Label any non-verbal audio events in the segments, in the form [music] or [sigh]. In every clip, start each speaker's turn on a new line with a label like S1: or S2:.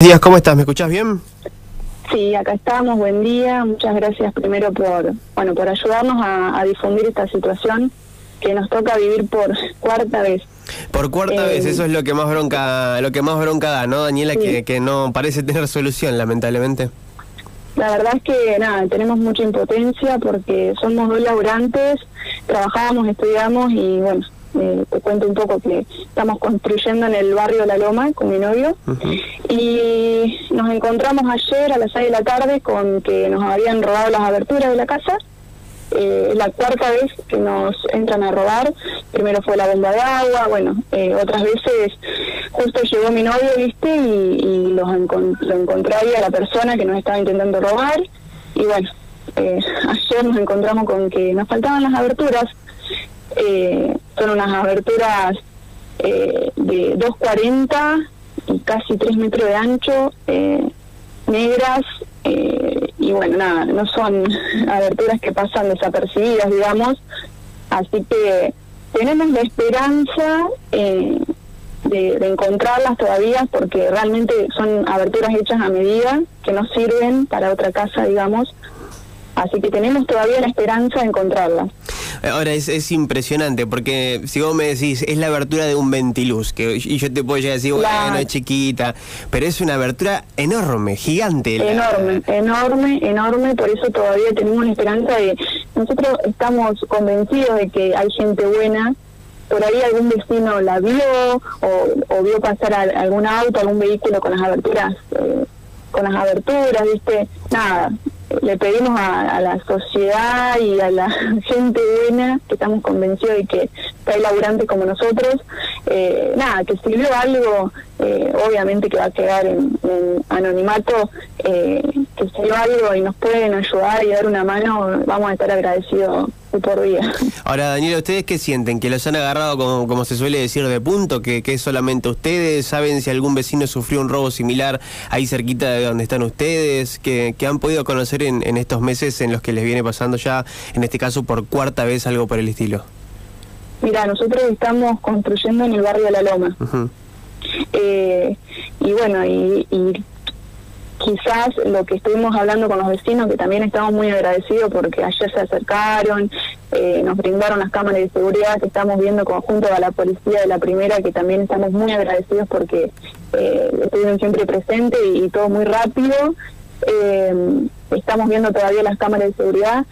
S1: días, ¿cómo estás? ¿Me escuchás bien?
S2: Sí, acá estamos, buen día. Muchas gracias primero por, bueno, por ayudarnos a, a difundir esta situación que nos toca vivir por cuarta vez.
S1: Por cuarta
S2: Eh,
S1: vez, eso es lo que más bronca, lo que más bronca da, ¿no, Daniela?
S2: Sí.
S1: Que, que no parece tener solución, lamentablemente.
S2: La verdad es que nada, tenemos mucha impotencia porque somos dos laburantes, trabajamos, estudiamos y bueno, eh, te cuento un poco que estamos construyendo en el barrio La Loma con mi novio y nos encontramos ayer a las 6 de la tarde con que nos habían robado las aberturas de la casa. Eh, la cuarta vez que nos entran a robar. Primero fue la bomba de agua, bueno, eh, otras veces justo llegó mi novio, viste, y, y los lo encontró ahí a la persona que nos estaba intentando robar. Y bueno, eh, [laughs] ayer nos encontramos con que nos faltaban las aberturas. Eh, son unas aberturas eh, de 2,40 y casi 3 metros de ancho, eh, negras, eh, y bueno, nada, no son [laughs] aberturas que pasan desapercibidas, digamos, así que tenemos la esperanza eh, de, de encontrarlas todavía porque realmente son aberturas hechas a medida que no sirven para otra casa, digamos, así que tenemos todavía la esperanza de encontrarlas.
S1: Ahora es, es impresionante porque si vos me decís, es la abertura de un ventiluz, que, y yo te puedo llegar a decir, bueno,
S2: Claro.
S1: es chiquita, pero es una abertura enorme, gigante. la-
S2: Enorme, enorme, enorme, por eso todavía tenemos la esperanza de... Nosotros estamos convencidos de que hay gente buena, por ahí algún vecino la vio o, o vio pasar a- algún auto, algún vehículo con las aberturas, eh, con las aberturas, ¿viste? Nada, le pedimos a, a la sociedad y a la [laughs] gente buena, que estamos convencidos de que hay laburantes como nosotros, eh, nada, que si vio algo, eh, obviamente que va a quedar en, en anonimato, eh, que si vio algo y nos pueden ayudar y dar una mano, vamos a estar agradecidos de por vida.
S1: Ahora, Daniela, ¿ustedes qué sienten? ¿Que los han agarrado, como, como se suele decir, de punto? ¿Que, ¿Que es solamente ustedes? ¿Saben si algún vecino sufrió un robo similar ahí cerquita de donde están ustedes? ¿Que, que han podido conocer en, en estos meses en los que les viene pasando ya, en este caso, por cuarta vez algo por el estilo?
S2: Mira, nosotros estamos construyendo en el barrio de La Loma.
S1: Ujú.
S2: Eh, y bueno, y, y quizás lo que estuvimos hablando con los vecinos, que también estamos muy agradecidos porque ayer se acercaron, eh, nos brindaron las cámaras de seguridad que estamos viendo conjunto a la policía de la primera, que también estamos muy agradecidos porque eh, estuvieron siempre presentes y, todo muy rápido. Eh, estamos viendo todavía las cámaras de seguridad.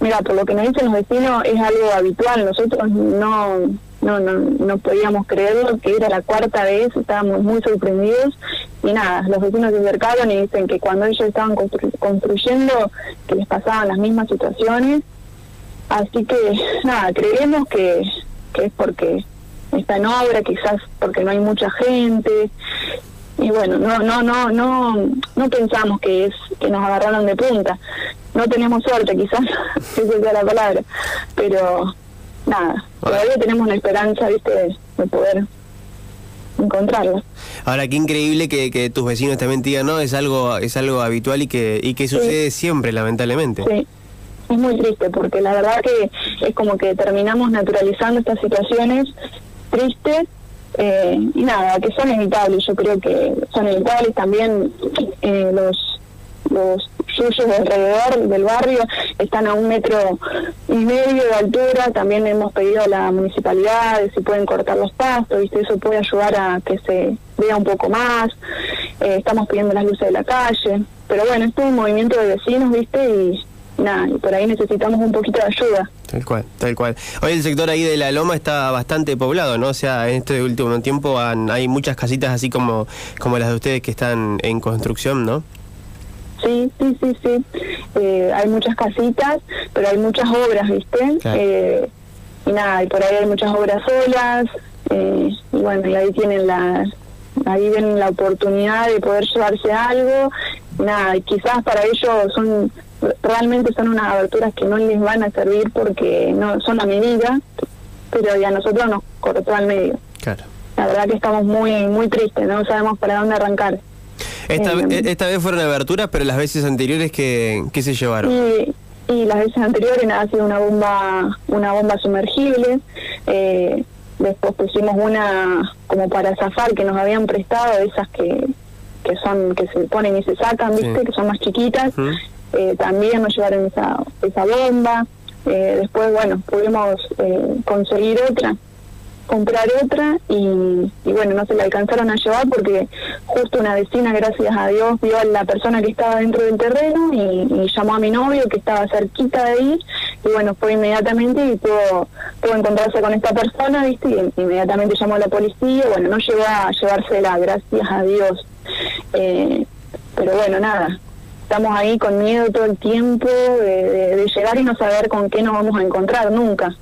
S2: Mira, por lo que nos dicen los vecinos es algo habitual. Nosotros no, no, no, no podíamos creerlo, que era la cuarta vez, estábamos muy sorprendidos. Y nada, los vecinos se acercaron y dicen que cuando ellos estaban constru- construyendo, que les pasaban las mismas situaciones. Así que [laughs] nada, creemos que, que es porque está en obra, quizás porque no hay mucha gente. Y bueno, no, no, no, no, no pensamos que es que nos agarraron de punta. No tenemos suerte, quizás, [laughs] esa sea la palabra. Pero nada, todavía tenemos la esperanza, viste, de poder encontrarla.
S1: Ahora, qué increíble que, que tus vecinos también te digan, no, es algo, es algo habitual y que, y que sucede siempre, lamentablemente.
S2: Sí, es muy triste porque la verdad que es como que terminamos naturalizando estas situaciones tristes eh, y nada, que son evitables. Yo creo que son evitables también eh, los los suyos de alrededor del barrio están a un metro y medio de altura. También hemos pedido a la municipalidad si pueden cortar los pastos, ¿viste? eso puede ayudar a que se vea un poco más. Eh, estamos pidiendo las luces de la calle. Pero bueno, es un movimiento de vecinos, ¿viste? Y nada, y por ahí necesitamos un poquito de ayuda.
S1: Tal cual, tal cual. Hoy el sector ahí de la Loma está bastante poblado, ¿no? O sea, en este último tiempo han- hay muchas casitas así como, como las de ustedes que están en construcción, ¿no?
S2: Sí, sí, sí, sí. Eh, hay muchas casitas, pero hay muchas obras, ¿viste?
S1: Claro.
S2: Eh, y nada, y por ahí hay muchas obras solas. eh, y bueno, y ahí tienen la, ahí ven la oportunidad de poder llevarse algo. Nada, y quizás para ellos son realmente son unas aberturas que no les van a servir porque no son a medida, pero ya a nosotros nos cortó al medio.
S1: Claro.
S2: La verdad que estamos muy muy tristes, no sabemos para dónde arrancar.
S1: Esta,
S2: Eh,
S1: esta vez fueron aberturas, pero las veces anteriores que, que se llevaron.
S2: Y, y las veces anteriores ha sido una bomba, una bomba sumergible. Eh, después pusimos una como para zafar que nos habían prestado, esas que, que son que se ponen y se sacan, ¿viste? Que son más chiquitas. Eh, también nos llevaron esa, esa bomba. Eh, después, bueno, pudimos eh, conseguir otra comprar otra y, bueno, no se la alcanzaron a llevar porque justo una vecina, gracias a Dios, vio a la persona que estaba dentro del terreno y, llamó a mi novio que estaba cerquita de ahí y bueno, fue inmediatamente y pudo, pudo encontrarse con esta persona, ¿viste? Y inmediatamente llamó a la policía, bueno, no llegó a llevársela, gracias a Dios. Eh, pero bueno, nada, estamos ahí con miedo todo el tiempo de llegar y no saber con qué nos vamos a encontrar nunca.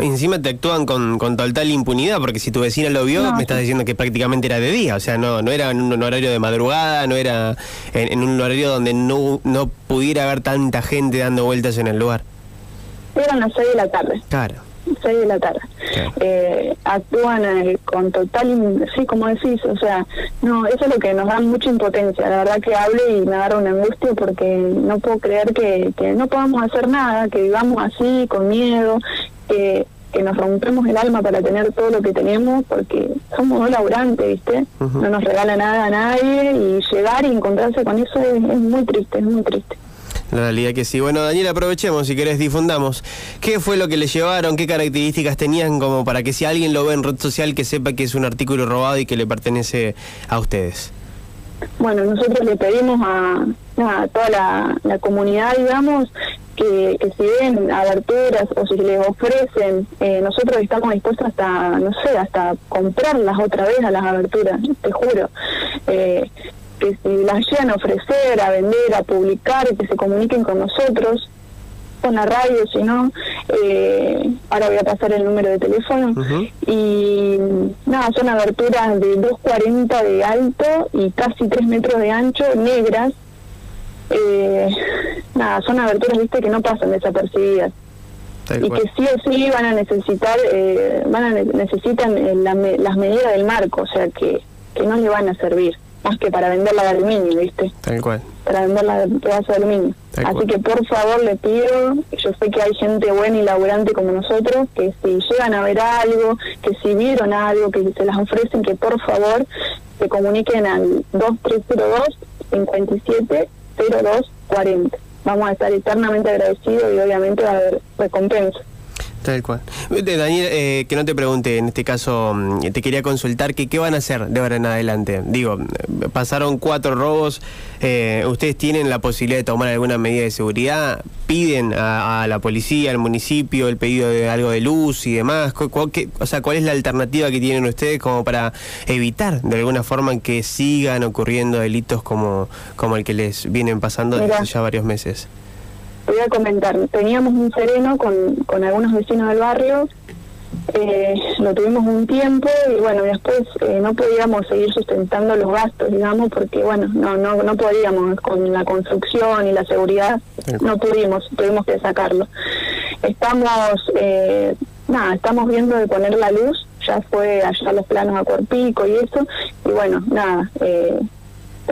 S1: Encima te actúan con, con total impunidad, porque si tu vecina lo vio, me estás diciendo que prácticamente era de día, o sea, no, no era en un horario de madrugada, no era en, un horario donde no, no pudiera haber tanta gente dando vueltas en el lugar.
S2: Eran las 6 de la tarde.
S1: Claro.
S2: 6 de la tarde. Eh, actúan eh, con total, sí, como decís, o sea, no, eso es lo que nos da mucha impotencia. La verdad que hable y me da una angustia porque no puedo creer que, que no podamos hacer nada, que vivamos así, con miedo, que, que nos rompemos el alma para tener todo lo que tenemos, porque somos dos laburantes, ¿viste? No nos regala nada a nadie y llegar y encontrarse con eso es, muy triste, es muy triste.
S1: La realidad que sí. Bueno, Daniel, aprovechemos, si querés, difundamos. ¿Qué fue lo que le llevaron? ¿Qué características tenían como para que si alguien lo ve en red social que sepa que es un artículo robado y que le pertenece a ustedes?
S2: Bueno, nosotros le pedimos a, a toda la, la comunidad, digamos, que, que si ven aberturas o si les ofrecen, eh, nosotros estamos dispuestos hasta, no sé, hasta comprarlas otra vez a las aberturas, te juro. Eh, que si las llegan a ofrecer, a vender, a publicar, que se comuniquen con nosotros, con la radio, si no, eh, ahora voy a pasar el número de teléfono. Y nada, son aberturas de 2,40 de alto y casi 3 metros de ancho, negras, eh, nada, son aberturas, viste, que no pasan desapercibidas. y que sí o sí van a necesitar, eh, van a necesitan eh, las medidas del marco, o sea que, que no le van a servir, más que para venderla de aluminio, ¿viste?
S1: Tal cual.
S2: Para venderla de pedazo de aluminio. Así que por favor le pido, yo sé que hay gente buena y laburante como nosotros, que si llegan a ver algo, que si vieron algo, que se las ofrecen, que por favor se comuniquen al 2302 57 0240. Vamos a estar eternamente agradecidos y obviamente a haber recompensa.
S1: Tal cual. Daniel, eh, que no te pregunte, en este caso mm, te quería consultar que qué van a hacer de ahora en adelante. Digo, pasaron cuatro robos, eh, ustedes tienen la posibilidad de tomar alguna medida de seguridad, piden a, la policía, al municipio, el pedido de algo de luz y demás. o sea, ¿cuál es la alternativa que tienen ustedes como para evitar de alguna forma que sigan ocurriendo delitos como, como el que les vienen pasando desde ya varios meses?
S2: Te voy a comentar, teníamos un sereno con, con algunos vecinos del barrio, eh, lo tuvimos un tiempo y bueno, después eh, no podíamos seguir sustentando los gastos, digamos, porque bueno, no, no, no podíamos con la construcción y la seguridad, no pudimos, tuvimos que sacarlo. Estamos, eh, nada, estamos viendo de poner la luz, ya fue allá los planos a Corpico y eso, y bueno, nada, eh,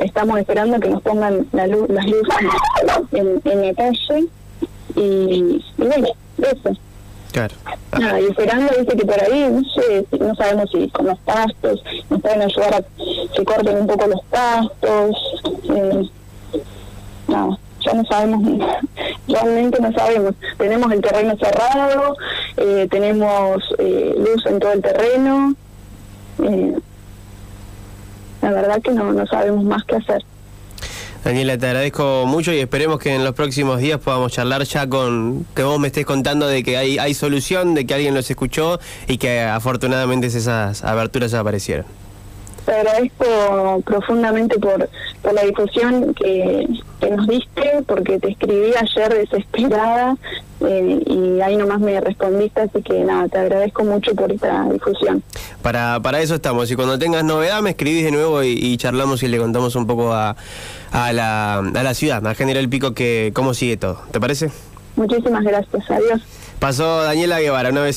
S2: estamos esperando que nos pongan la luz, las luces [laughs] en, en la calle y, y bueno, eso.
S1: Claro.
S2: Nada, y esperando, dice que por ahí, no sé, no sabemos si con los pastos nos pueden ayudar a que corten un poco los pastos. Eh, no, ya no sabemos, [laughs] realmente no sabemos. Tenemos el terreno cerrado, eh, tenemos eh, luz en todo el terreno. Eh, la verdad que no, no sabemos más qué hacer.
S1: Daniela, te agradezco mucho y esperemos que en los próximos días podamos charlar ya con que vos me estés contando de que hay, hay solución, de que alguien los escuchó y que afortunadamente esas aberturas aparecieron.
S2: Te agradezco profundamente por, por la difusión que, que nos diste, porque te escribí ayer desesperada eh, y ahí nomás me respondiste, así que nada, te agradezco mucho por esta difusión.
S1: Para, para eso estamos, y cuando tengas novedad me escribís de nuevo y, charlamos y le contamos un poco a, a, la, a la ciudad, a General Pico, que cómo sigue todo. ¿Te parece?
S2: Muchísimas gracias, adiós.
S1: Pasó Daniela Guevara, una vez